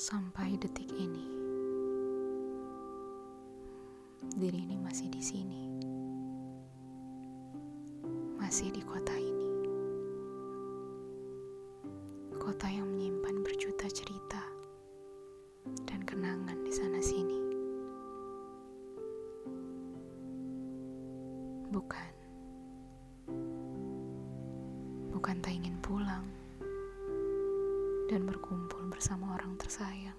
Sampai detik ini, diri ini masih di sini, masih di kota ini, kota yang menyimpan berjuta cerita dan kenangan di sana-sini. Bukan, bukan tak ingin pulang dan berkumpul bersama orang tersayang.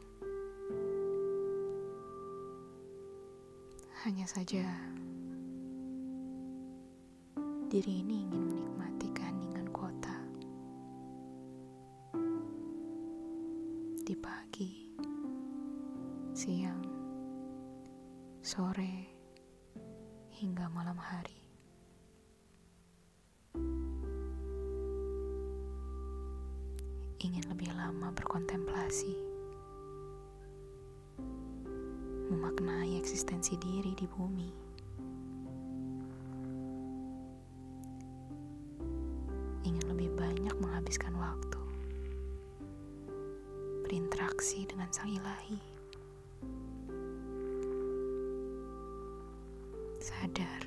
Hanya saja, diri ini ingin menikmati keheningan kota di pagi, siang, sore, hingga malam hari. Ingin lebih lama berkontemplasi, memaknai eksistensi diri di bumi. Ingin lebih banyak menghabiskan waktu, berinteraksi dengan Sang Ilahi. Sadar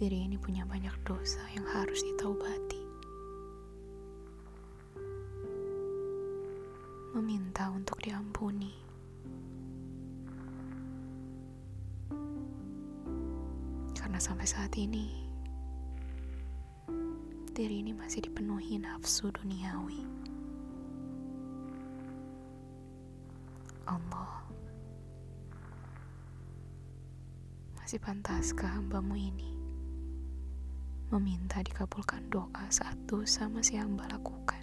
diri ini punya banyak dosa yang harus ditaubati. Meminta untuk diampuni. Karena sampai saat ini, diri ini masih dipenuhi nafsu duniawi. Allah, masih pantaskah hambamu ini? Meminta dikabulkan doa saat dosa masih hamba lakukan.